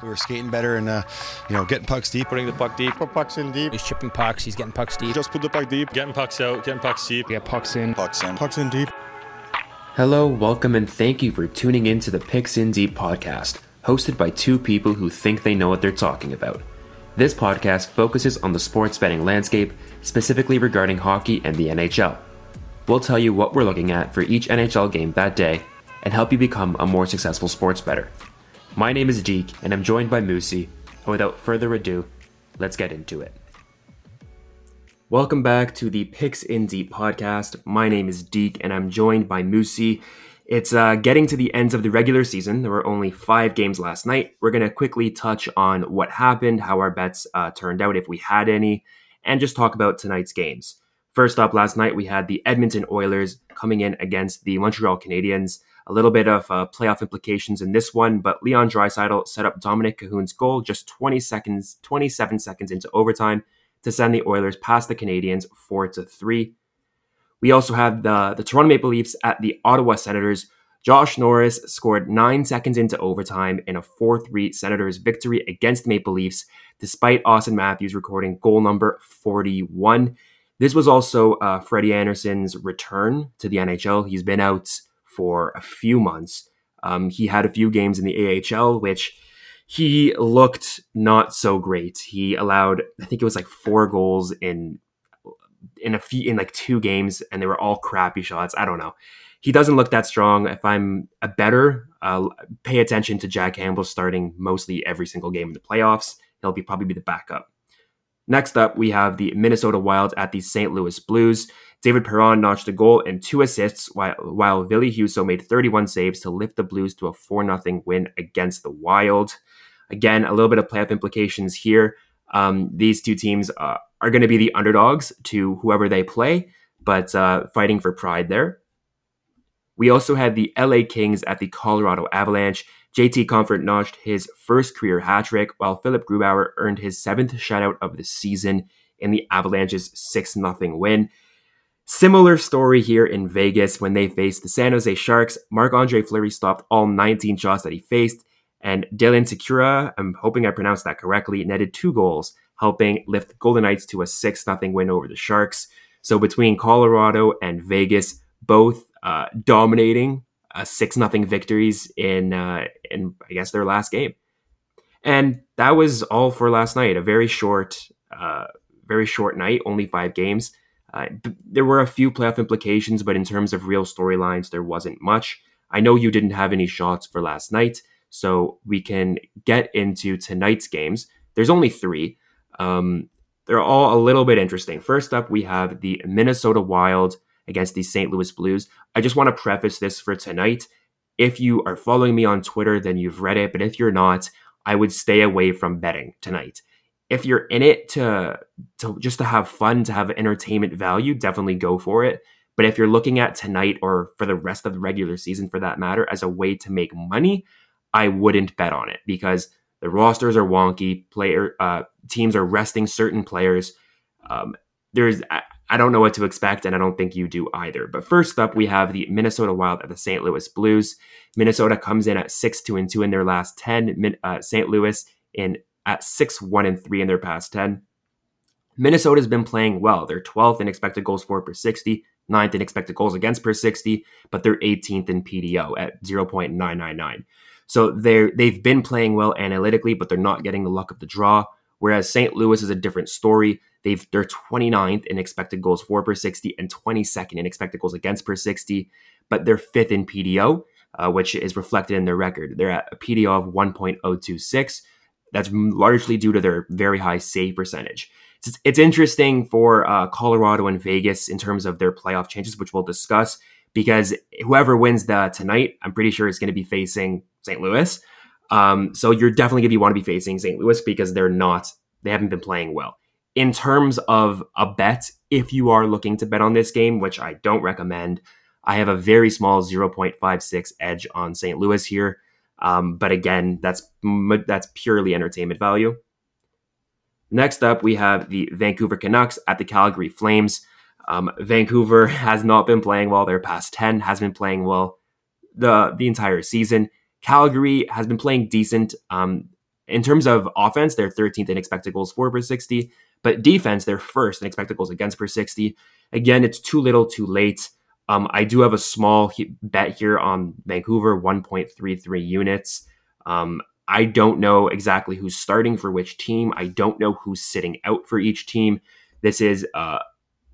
We were skating better and, uh, you know, getting pucks deep. Putting the puck deep. Put pucks in deep. He's chipping pucks. He's getting pucks deep. Just put the puck deep. Getting pucks out. Getting pucks deep. Get pucks in. Pucks in. Pucks in deep. Hello, welcome, and thank you for tuning in to the Picks in Deep podcast, hosted by two people who think they know what they're talking about. This podcast focuses on the sports betting landscape, specifically regarding hockey and the NHL. We'll tell you what we're looking at for each NHL game that day and help you become a more successful sports bettor. My name is Deke, and I'm joined by Moosey. And without further ado, let's get into it. Welcome back to the Picks in Deep podcast. My name is Deke, and I'm joined by Moosey. It's uh, getting to the ends of the regular season. There were only five games last night. We're going to quickly touch on what happened, how our bets uh, turned out, if we had any, and just talk about tonight's games. First up, last night we had the Edmonton Oilers coming in against the Montreal Canadiens. A little bit of uh, playoff implications in this one, but Leon Draisaitl set up Dominik Kahun's goal just 20 seconds, 27 seconds into overtime to send the Oilers past the Canadians four to three. We also have the, the Toronto Maple Leafs at the Ottawa Senators. Josh Norris scored nine seconds into overtime in a 4 3 Senators victory against the Maple Leafs, despite Auston Matthews recording goal number 41. This was also uh, Freddie Andersen's return to the NHL. He's been out for a few months. Um, he had a few games in the AHL, which he looked not so great. He allowed, I think it was like four goals in in a few in like two games, and they were all crappy shots. I don't know. He doesn't look that strong. If I'm a better, uh, pay attention to Jack Campbell starting mostly every single game in the playoffs. He'll be probably be the backup. Next up, we have the Minnesota Wild at the St. Louis Blues. David Perron notched a goal and two assists, while, while Ville Husso made 31 saves to lift the Blues to a 4 0 win against the Wild. Again, a little bit of playoff implications here. Um, these two teams uh, are going to be the underdogs to whoever they play, but uh, fighting for pride there. We also had the LA Kings at the Colorado Avalanche. JT Compher notched his first career hat trick, while Philip Grubauer earned his seventh shutout of the season in the Avalanche's 6 0 win. Similar story here in Vegas when they faced the San Jose Sharks. Marc Andre Fleury stopped all 19 shots that he faced, and Dylan Sikura, I'm hoping I pronounced that correctly, netted two goals, helping lift Golden Knights to a 6 0 win over the Sharks. So between Colorado and Vegas, both uh, dominating uh, 6 0 victories in, uh, in, I guess, their last game. And that was all for last night. A very short, uh, very short night, only five games. There were a few playoff implications, but in terms of real storylines, there wasn't much. I know you didn't have any shots for last night, so we can get into tonight's games. There's only three. Um, they're all a little bit interesting. First up, we have the Minnesota Wild against the St. Louis Blues. I just want to preface this for tonight. If you are following me on Twitter, then you've read it, but if you're not, I would stay away from betting tonight if you're in it to to just to have fun, to have entertainment value, definitely go for it. But if you're looking at tonight or for the rest of the regular season for that matter as a way to make money, I wouldn't bet on it because the rosters are wonky. Player uh, teams are resting certain players. Um, there's I, I don't know what to expect, and I don't think you do either. But first up, we have the Minnesota Wild at the St. Louis Blues. Minnesota comes in at six two and two in their last ten. Uh, St. Louis in at 6 1 and 3 in their past 10. Minnesota's been playing well. They're 12th in expected goals for per 60, 9th in expected goals against per 60, but they're 18th in PDO at 0.999. So they're they've been playing well analytically, but they're not getting the luck of the draw. Whereas St. Louis is a different story. They've they're 29th in expected goals for per 60 and 22nd in expected goals against per 60, but they're fifth in PDO, uh, which is reflected in their record. They're at a PDO of 1.026 that's largely due to their very high save percentage. It's, it's interesting for uh, Colorado and Vegas in terms of their playoff chances, which we'll discuss, because whoever wins the tonight, I'm pretty sure is going to be facing St. Louis. Um, so you're definitely going to want to be facing St. Louis because they're not, they haven't been playing well. In terms of a bet, if you are looking to bet on this game, which I don't recommend, I have a very small 0.56 edge on St. Louis here. Um, but again, that's that's purely entertainment value. Next up, we have the Vancouver Canucks at the Calgary Flames. Um, Vancouver has not been playing well. Their past 10 has been playing well the, the entire season. Calgary has been playing decent. Um, in terms of offense, they're 13th in expected goals for per 60, but defense, they're first in expected goals against per 60. Again, it's too little, too late. Um, I do have a small he- bet here on Vancouver, 1.33 units. Um, I don't know exactly who's starting for which team. I don't know who's sitting out for each team. This is uh,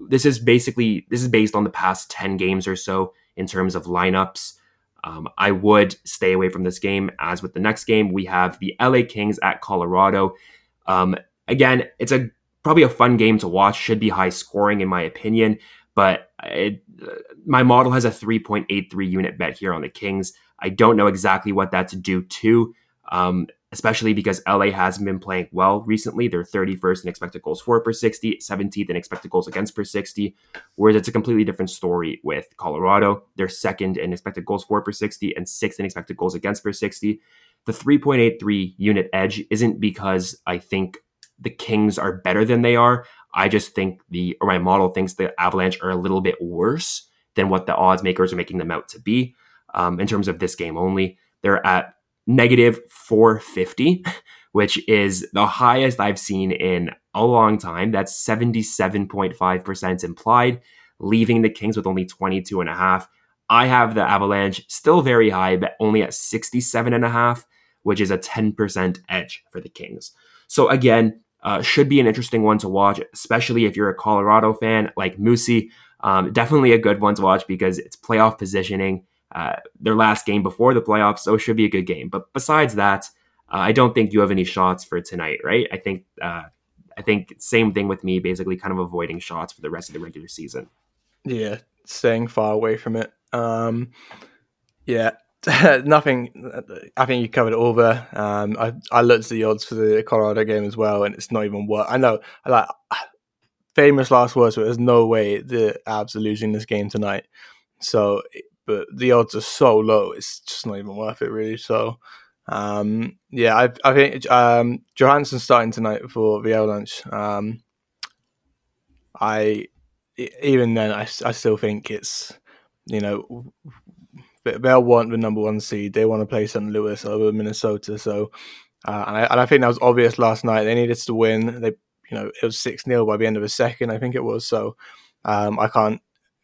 this is basically this is based on the past 10 games or so in terms of lineups. Um, I would stay away from this game. As with the next game, we have the LA Kings at Colorado. Um, again, it's a probably a fun game to watch. Should be high scoring in my opinion, but it, my model has a 3.83 unit bet here on the Kings. I don't know exactly what that's due to. Um, especially because LA hasn't been playing well recently. They're 31st in expected goals for per 60, 17th in expected goals against per 60, whereas it's a completely different story with Colorado. They're second in expected goals for per 60 and sixth in expected goals against per 60. The 3.83 unit edge isn't because I think the Kings are better than they are. I just think the, or my model thinks the Avalanche are a little bit worse than what the odds makers are making them out to be um, in terms of this game only. They're at negative 450, which is the highest I've seen in a long time. That's 77.5% implied, leaving the Kings with only 22 and a half. I have the Avalanche still very high, but only at 67 and a half, which is a 10% edge for the Kings. So again, uh, should be an interesting one to watch, especially if you're a Colorado fan like Moosey. Um, definitely a good one to watch because it's playoff positioning uh, their last game before the playoffs, so it should be a good game. But besides that, uh, I don't think you have any shots for tonight, right? I think uh, I think same thing with me, basically kind of avoiding shots for the rest of the regular season. Yeah, staying far away from it. Um, yeah, nothing. I think you covered it all there. Um, I I looked at the odds for the Colorado game as well, and it's not even worth. I know, like famous last words, but there's no way the Abs are losing this game tonight. So but the odds are so low, it's just not even worth it, really. So, um, yeah, I, I think um, Johansson starting tonight for the Avalanche. Um, I even then, I, I still think it's you know they'll want the number one seed. They want to play St. Louis over Minnesota. So, uh, and, I, and I think that was obvious last night. They needed to win. They, you know, it was six 0 by the end of the second. I think it was. So, um, I can't,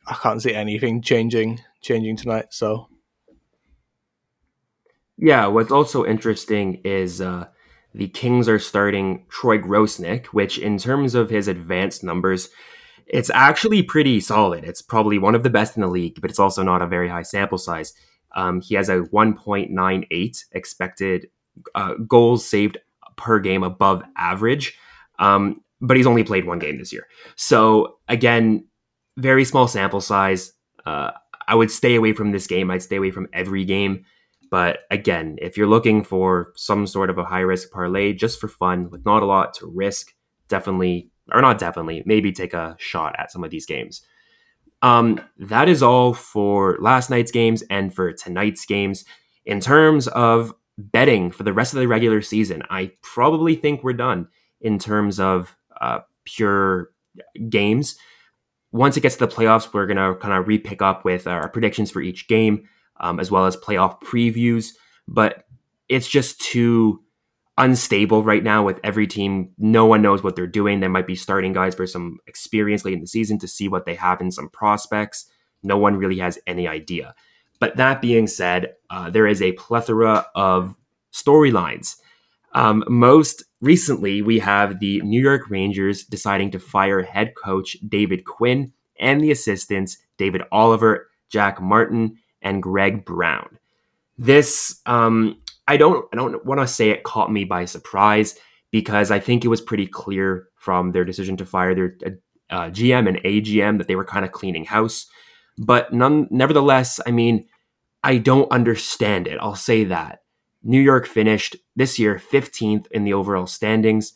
I can't see anything changing changing tonight. So, yeah, what's also interesting is uh, the Kings are starting Troy Grosenick, which, in terms of his advanced numbers, it's actually pretty solid. It's probably one of the best in the league, but it's also not a very high sample size. Um, he has a 1.98 expected uh, goals saved per game above average, um, but he's only played one game this year. So, again, very small sample size. Uh, I would stay away from this game. I'd stay away from every game. But again, if you're looking for some sort of a high risk parlay just for fun with not a lot to risk, definitely, or not definitely, maybe take a shot at some of these games. Um, that is all for last night's games and for tonight's games. In terms of betting for the rest of the regular season, I probably think we're done in terms of uh, pure games once it gets to the playoffs, we're going to kind of re-pick up with our predictions for each game, um, as well as playoff previews. But it's just too unstable right now with every team. No one knows what they're doing. They might be starting guys for some experience late in the season to see what they have in some prospects. No one really has any idea. But that being said, uh, there is a plethora of storylines. Um, most Recently, we have the New York Rangers deciding to fire head coach David Quinn and the assistants David Oliver, Jacques Martin, and Greg Brown. This, um, I don't, I don't want to say it caught me by surprise because I think it was pretty clear from their decision to fire their uh, uh GM and AGM that they were kind of cleaning house. But none, nevertheless, I mean, I don't understand it. I'll say that. New York finished this year 15th in the overall standings.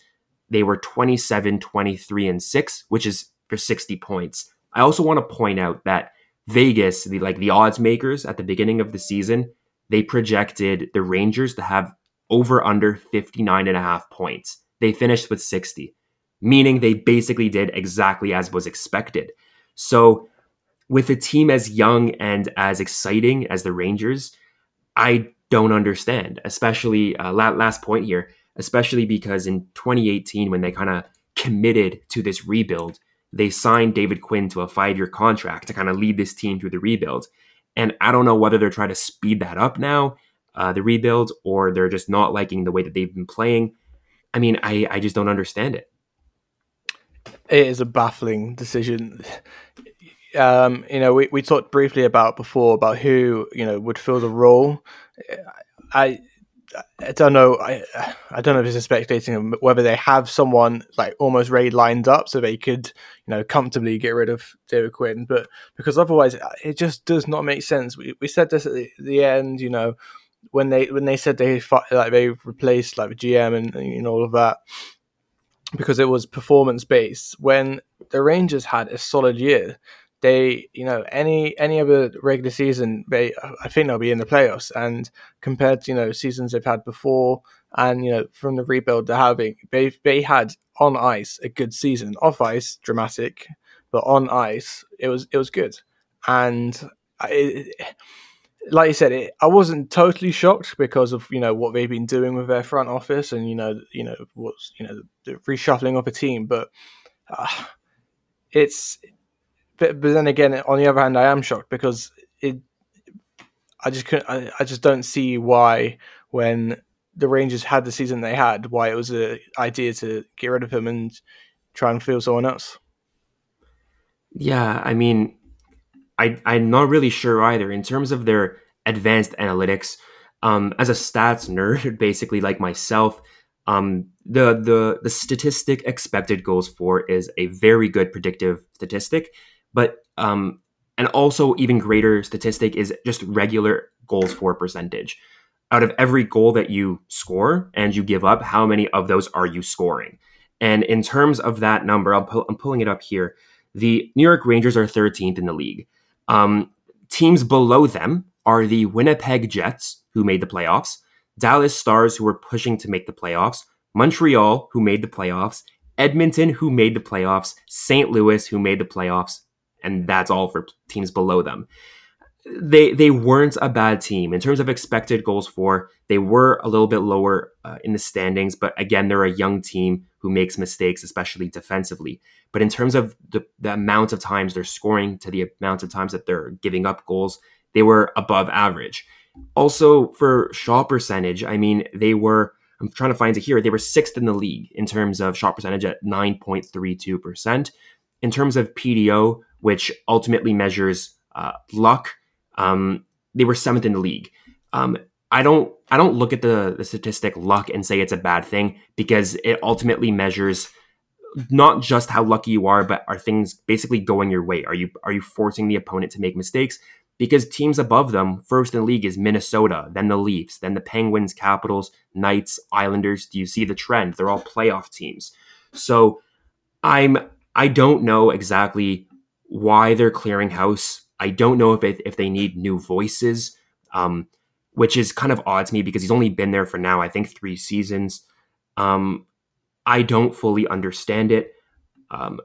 They were 27, 23, and 6, which is for 60 points. I also want to point out that Vegas, the like the odds makers at the beginning of the season, they projected the Rangers to have over under 59 and a half points. They finished with 60, meaning they basically did exactly as was expected. So, with a team as young and as exciting as the Rangers, I don't understand, especially uh, last point here. especially because in 2018, when they kind of committed to this rebuild, they signed David Quinn to a five year contract to kind of lead this team through the rebuild. And I don't know whether they're trying to speed that up now, uh, the rebuild, or they're just not liking the way that they've been playing. I mean, I, I just don't understand it. It is a baffling decision. Um, you know, we, we talked briefly about before about who you know would fill the role. I I don't know. I I don't know if it's speculating whether they have someone like almost ready lined up so they could you know comfortably get rid of David Quinn, but because otherwise uh, it just does not make sense. We, we said this at the, the end, you know, when they when they said they like they replaced like the GM and, and all of that because it was performance based. When the Rangers had a solid year, they you know any any other regular season they I think they'll be in the playoffs. And compared to you know seasons they've had before and you know from the rebuild they're having they they had on ice a good season. Off ice dramatic but on ice it was it was good. And it, like you said it, I wasn't totally shocked because of you know what they've been doing with their front office and you know you know what's you know the reshuffling of a team. But uh, it's but, but then again, on the other hand, I am shocked because it. I just couldn't. I, I just don't see why when the Rangers had the season they had, why it was an idea to get rid of him and try and fill someone else. Yeah, I mean, I I'm not really sure either in terms of their advanced analytics. Um, as a stats nerd, basically like myself, um, the the the statistic expected goals for is a very good predictive statistic. But um, and also even greater statistic is just regular goals for percentage. Out of every goal that you score and you give up, how many of those are you scoring? And in terms of that number, i am pulling it up here. The New York Rangers are 13th in the league. Um, teams below them are the Winnipeg Jets, who made the playoffs, Dallas Stars, who were pushing to make the playoffs, Montreal, who made the playoffs, Edmonton, who made the playoffs, St. Louis, who made the playoffs, and that's all for teams below them. They they weren't a bad team in terms of expected goals for. They were a little bit lower uh, in the standings, but again, they're a young team who makes mistakes, especially defensively. But in terms of the, the amount of times they're scoring to the amount of times that they're giving up goals, they were above average. Also, for shot percentage, I mean, they were. I'm trying to find it here. They were sixth in the league in terms of shot percentage at 9.32%. In terms of PDO, which ultimately measures uh, luck. Um, they were seventh in the league. Um, I don't I don't look at the, the statistic luck and say it's a bad thing because it ultimately measures not just how lucky you are, but are things basically going your way? Are you are you forcing the opponent to make mistakes? Because teams above them, first in the league is Minnesota, then the Leafs, then the Penguins, Capitals, Knights, Islanders. Do you see the trend? They're all playoff teams. So I'm I don't know exactly why they're clearing house. I don't know if it, if they need new voices, um, which is kind of odd to me because he's only been there for now, I think, three seasons. Um, I don't fully understand it. Um,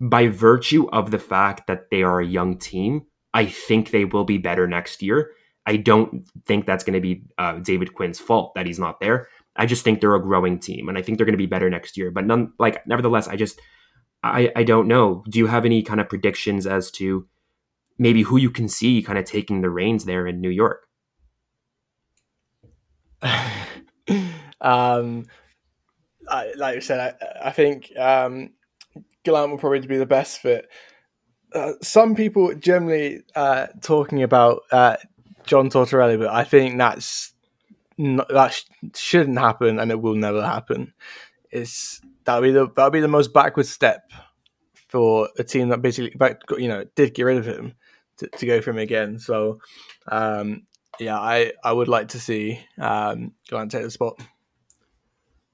by virtue of the fact that they are a young team, I think they will be better next year. I don't think that's going to be uh, David Quinn's fault that he's not there. I just think they're a growing team, and I think they're going to be better next year. But none, like, nevertheless, I just I, I don't know. Do you have any kind of predictions as to maybe who you can see kind of taking the reins there in New York? um, I, like I said, I, I think um, Gallant will probably be the best fit. Uh, some people generally uh, talking about uh, John Tortorella, but I think that's not, that sh- shouldn't happen, and it will never happen. It's that'll be the that'll be the most backward step for a team that basically, you know, did get rid of him to, to go for him again. So, um, yeah, I I would like to see um, Gallant take the spot.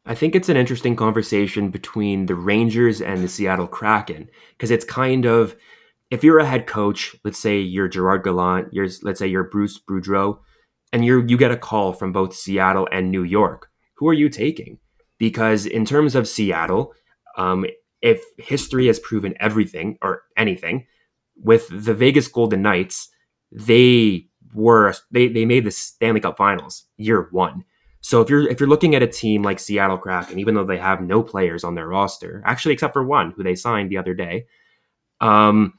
I think it's an interesting conversation between the Rangers and the Seattle Kraken because it's kind of if you're a head coach, let's say you're Gerard Gallant, you're let's say you're Bruce Boudreau, and you you get a call from both Seattle and New York. Who are you taking? Because in terms of Seattle, um, if history has proven everything or anything, with the Vegas Golden Knights, they were they they made the Stanley Cup Finals year one. So if you're if you're looking at a team like Seattle Kraken, even though they have no players on their roster, actually except for one who they signed the other day, um,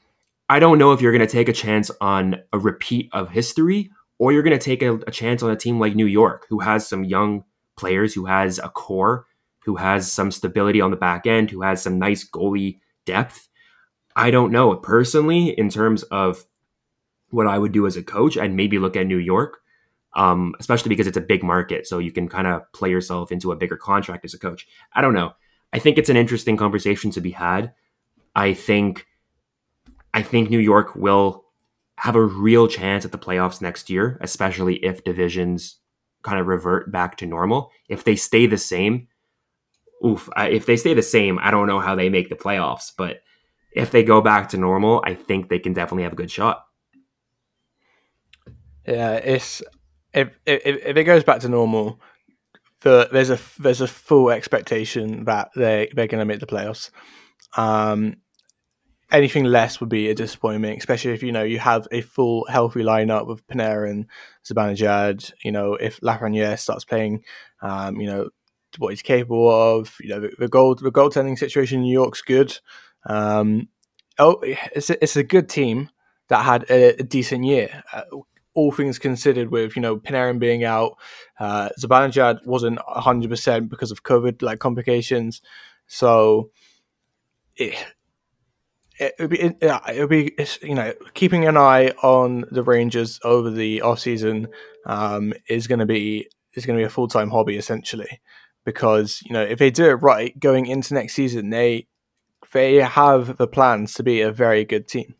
I don't know if you're going to take a chance on a repeat of history or you're going to take a, a, chance on a team like New York, who has some young players, who has a core, who has some stability on the back end, who has some nice goalie depth. I don't know personally in terms of what I would do as a coach. I'd maybe look at New York, um, especially because it's a big market, so you can kind of play yourself into a bigger contract as a coach. I don't know. I think it's an interesting conversation to be had. I think, I think New York will have a real chance at the playoffs next year, especially if divisions kind of revert back to normal. If they stay the same, oof, if they stay the same, I don't know how they make the playoffs, but if they go back to normal, I think they can definitely have a good shot. Yeah, it's if if, if it goes back to normal, the, there's a there's a full expectation that they they're going to make the playoffs. Um, anything less would be a disappointment, especially if you know you have a full healthy lineup of Panarin, Zibanejad. You know, if Lafreniere starts playing, um, you know what he's capable of. You know, the, the the goaltending situation in New York's good. Um, oh, it's a, it's a good team that had a, a decent year. Uh, all things considered, with you know Panarin being out, uh, wasn't hundred percent because of COVID like complications. So it, it would be it would be you know keeping an eye on the Rangers over the off season um, is going to be is going to be a full time hobby essentially because you know if they do it right going into next season they they have the plans to be a very good team.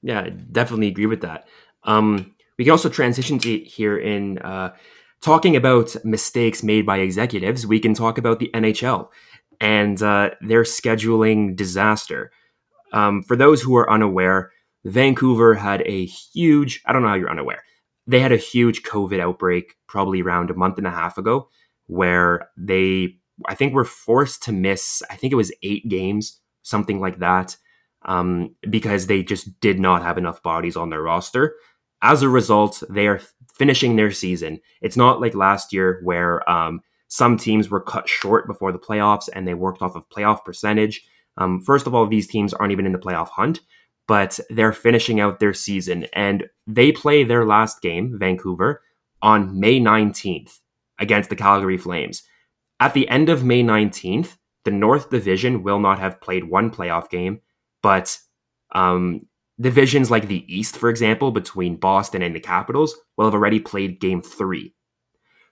Yeah, I definitely agree with that. Um, we can also transition to here in uh, talking about mistakes made by executives. We can talk about the NHL and uh, their scheduling disaster. Um, for those who are unaware, Vancouver had a huge, I don't know how you're unaware, they had a huge COVID outbreak probably around a month and a half ago where they, I think, were forced to miss, I think it was eight games, something like that, um, because they just did not have enough bodies on their roster. As a result, they are finishing their season. It's not like last year where um, some teams were cut short before the playoffs and they worked off of playoff percentage. Um, first of all, these teams aren't even in the playoff hunt, but they're finishing out their season and they play their last game, Vancouver, on May 19th against the Calgary Flames. At the end of May 19th, the North Division will not have played one playoff game, but um, divisions like the East, for example, between Boston and the Capitals, will have already played game three.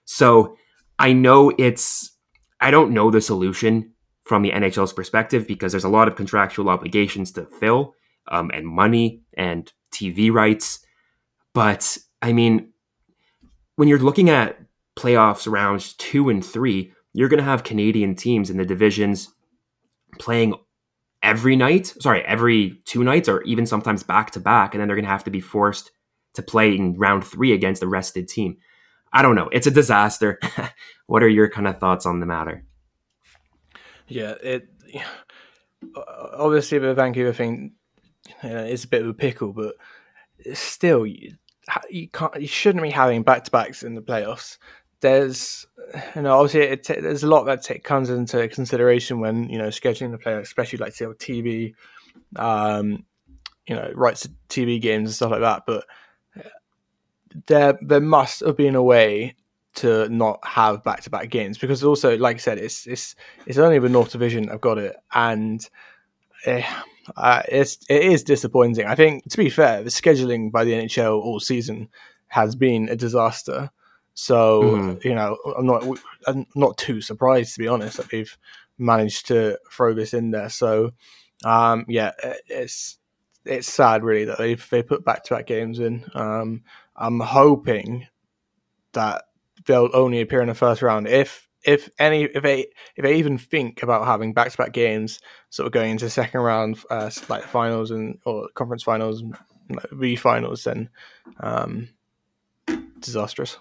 So I know it's, I don't know the solution from the NHL's perspective because there's a lot of contractual obligations to fill um, and money and TV rights. But I mean, when you're looking at playoffs rounds two and three, you're going to have Canadian teams in the divisions playing every night, sorry, every two nights, or even sometimes back to back. And then they're going to have to be forced to play in round three against the rested team. I don't know. It's a disaster. what are your kind of thoughts on the matter? Yeah, it obviously the Vancouver thing you know, is a bit of a pickle, but still, you, you can't, you shouldn't be having back to backs in the playoffs. There's, you know, obviously it, there's a lot that t- comes into consideration when you know scheduling the playoffs, especially like TV, um, you know, rights to TV games and stuff like that. But there there must have been a way to not have back to back games because also, like I said, it's it's it's only the North Division I've got it, and eh, uh, it's it is disappointing. I think to be fair, the scheduling by the NHL all season has been a disaster. So mm. you know, I'm not I'm not too surprised to be honest that they've managed to throw this in there. So um, yeah, it's it's sad really that they've they put back to back games in. Um, I'm hoping that they'll only appear in the first round. If if any if they if they even think about having back to back games, sort of going into second round, uh, like finals and or conference finals, V finals, then um, disastrous.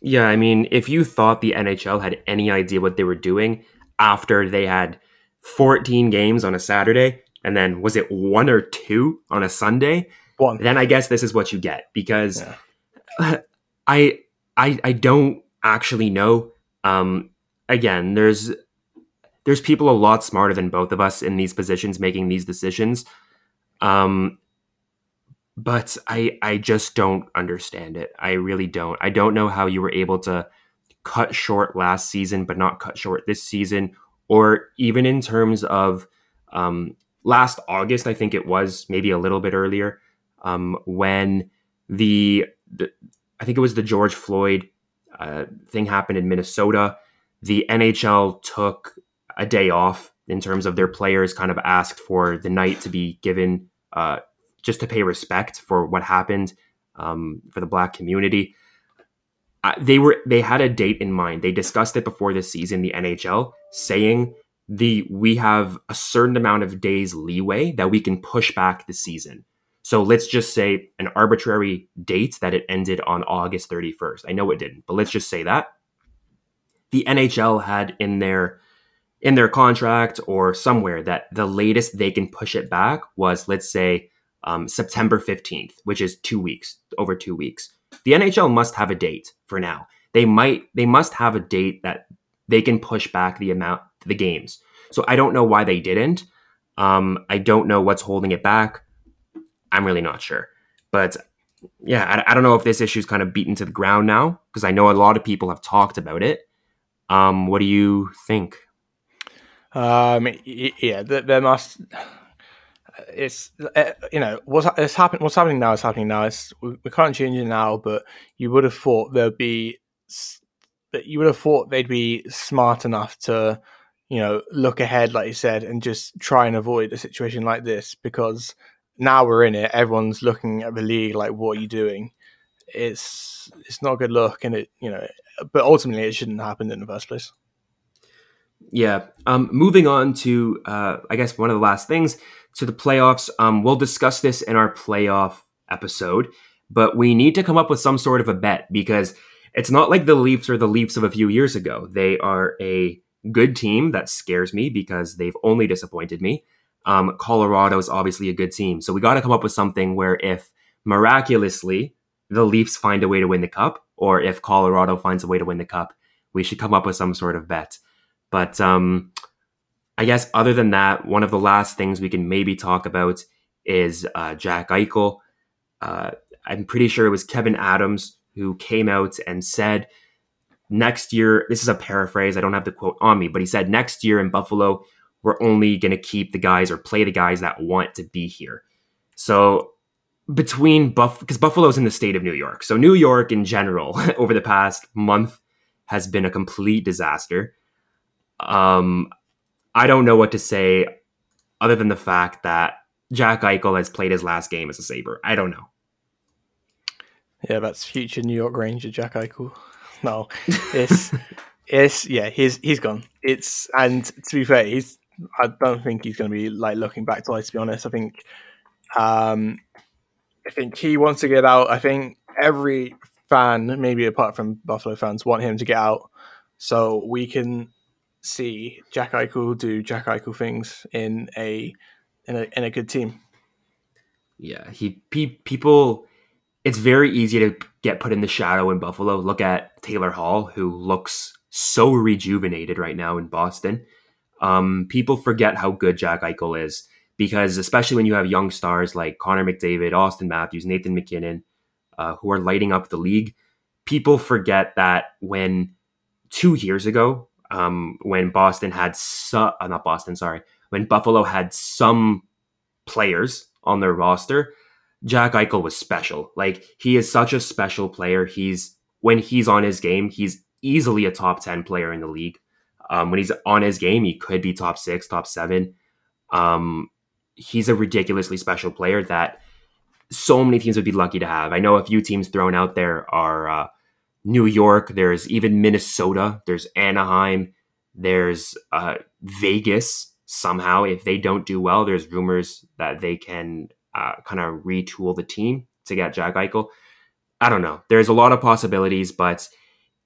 Yeah, I mean, if you thought the NHL had any idea what they were doing after they had 14 games on a Saturday, and then was it one or two on a Sunday? One. Then I guess this is what you get because yeah. I I I don't actually know. Um, again, there's there's people a lot smarter than both of us in these positions making these decisions. Um, but I I just don't understand it. I really don't. I don't know how you were able to cut short last season, but not cut short this season, or even in terms of um, last August, I think it was maybe a little bit earlier um, when the, the, I think it was the George Floyd uh, thing happened in Minnesota. The NHL took a day off in terms of their players kind of asked for the night to be given uh, just to pay respect for what happened um, for the black community. Uh, they were they had a date in mind. They discussed it before the season, the NHL, saying the we have a certain amount of days leeway that we can push back the season. So let's just say an arbitrary date that it ended on August 31st. I know it didn't, but let's just say that the NHL had in their in their contract or somewhere that the latest they can push it back was let's say um, September 15th, which is two weeks, over two weeks. The NHL must have a date for now. They might, they must have a date that they can push back the amount, the games. So I don't know why they didn't. Um, I don't know what's holding it back. I'm really not sure. But yeah, I, I don't know if this issue is kind of beaten to the ground now because I know a lot of people have talked about it. Um, what do you think? Um, yeah, there must it's uh, you know what's it's happening. What's happening now is happening now. It's, we, can't change it now, but you would have thought there'd be you would have thought they'd be smart enough to you know look ahead, like you said, and just try and avoid a situation like this because now we're in it. Everyone's looking at the league like, "What are you doing?" It's it's not a good look, and it you know, but ultimately it shouldn't happen in the first place. Yeah. Um, moving on to, uh, I guess, one of the last things to the playoffs. Um, we'll discuss this in our playoff episode, but we need to come up with some sort of a bet because it's not like the Leafs are the Leafs of a few years ago. They are a good team that scares me because they've only disappointed me. Um, Colorado is obviously a good team. So we got to come up with something where if miraculously the Leafs find a way to win the cup, or if Colorado finds a way to win the cup, we should come up with some sort of bet. But um, I guess other than that, one of the last things we can maybe talk about is uh, Jack Eichel. Uh, I'm pretty sure it was Kevin Adams who came out and said next year, this is a paraphrase, I don't have the quote on me, but he said next year in Buffalo, we're only going to keep the guys or play the guys that want to be here. So between Buff, because Buffalo's in the state of New York. So New York in general over the past month has been a complete disaster. Um, I don't know what to say other than the fact that Jack Eichel has played his last game as a Sabre. I don't know. Yeah, that's future New York Ranger Jack Eichel. No, it's it's yeah, he's he's gone. It's and to be fair, he's I don't think he's going to be like looking back twice. To be honest, I think um, I think he wants to get out. I think every fan, maybe apart from Buffalo fans, want him to get out so we can see Jack Eichel do Jack Eichel things in a in a in a good team. Yeah, he pe- people. It's very easy to get put in the shadow in Buffalo. Look at Taylor Hall, who looks so rejuvenated right now in Boston. Um, people forget how good Jack Eichel is because, especially when you have young stars like Connor McDavid, Auston Matthews, Nathan MacKinnon, uh, who are lighting up the league, people forget that when two years ago um, when Boston had some, uh, not Boston, sorry, when Buffalo had some players on their roster, Jack Eichel was special. Like he is such a special player. He's when he's on his game, he's easily a top ten player in the league. Um, when he's on his game, he could be top six, top seven. Um, he's a ridiculously special player that so many teams would be lucky to have. I know a few teams thrown out there are uh, New York, there's even Minnesota, there's Anaheim, there's uh, Vegas. Somehow, if they don't do well, there's rumors that they can uh, kind of retool the team to get Jack Eichel. I don't know. There's a lot of possibilities, but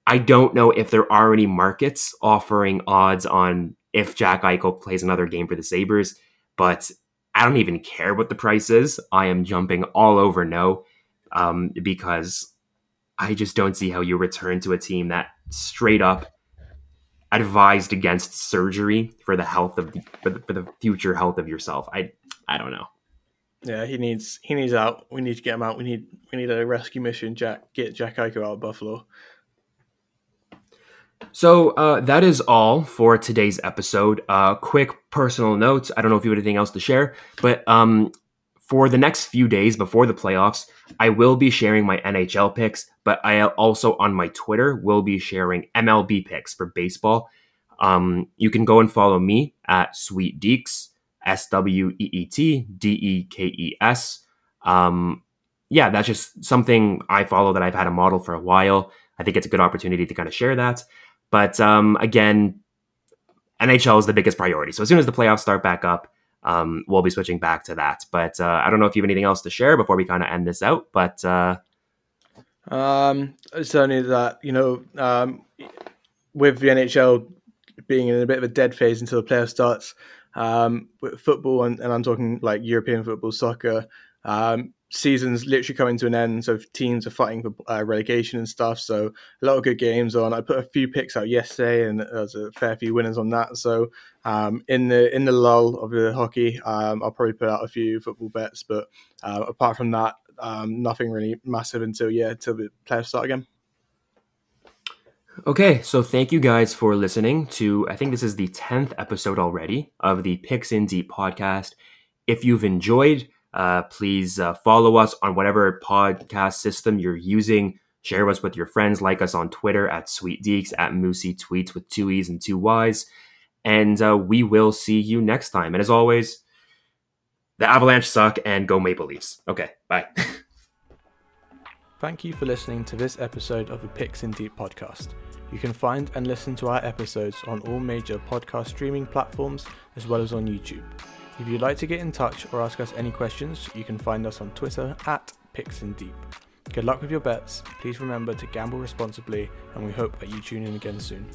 I don't know if there are any markets offering odds on if Jack Eichel plays another game for the Sabres. But I don't even care what the price is. I am jumping all over no um, because I just don't see how you return to a team that straight up advised against surgery for the health of the, for the, for the future health of yourself. I I don't know. Yeah, he needs he needs out. We need to get him out. We need we need a rescue mission. Jack, get Jack Eichel out of Buffalo. So uh, that is all for today's episode. Uh, quick personal notes. I don't know if you have anything else to share, but um, for the next few days before the playoffs, I will be sharing my NHL picks, but I also on my Twitter will be sharing MLB picks for baseball. Um, you can go and follow me at Sweet Dekes, S W E E T D E K E S. Um, yeah, that's just something I follow that I've had a model for a while. I think it's a good opportunity to kind of share that. But um, again, NHL is the biggest priority. So as soon as the playoffs start back up, um, we'll be switching back to that. But uh, I don't know if you have anything else to share before we kind of end this out. But uh, um, only that you know, um, with the NHL being in a bit of a dead phase until the playoff starts, um, with football and, and, I'm talking like European football, soccer. Um, season's literally coming to an end, so teams are fighting for uh, relegation and stuff. So a lot of good games on. I put a few picks out yesterday, and there's a fair few winners on that. So um, in the in the lull of the hockey, um, I'll probably put out a few football bets, but uh, apart from that, um, nothing really massive until yeah, until the playoffs start again. Okay, so thank you guys for listening to. I think this is the tenth episode already of the Picks in Deep podcast. If you've enjoyed uh, please uh, follow us on whatever podcast system you're using. Share us with your friends. Like us on Twitter at Sweet Dekes, at Moosey Tweets with two E's and two Y's. And uh, we will see you next time. And as always, the Avalanche suck and go Maple Leafs. Okay, bye. Thank you for listening to this episode of the Picks in Deep podcast. You can find and listen to our episodes on all major podcast streaming platforms as well as on YouTube. If you'd like to get in touch or ask us any questions, you can find us on Twitter at PixandDeep. Good luck with your bets. Please remember to gamble responsibly, and we hope that you tune in again soon.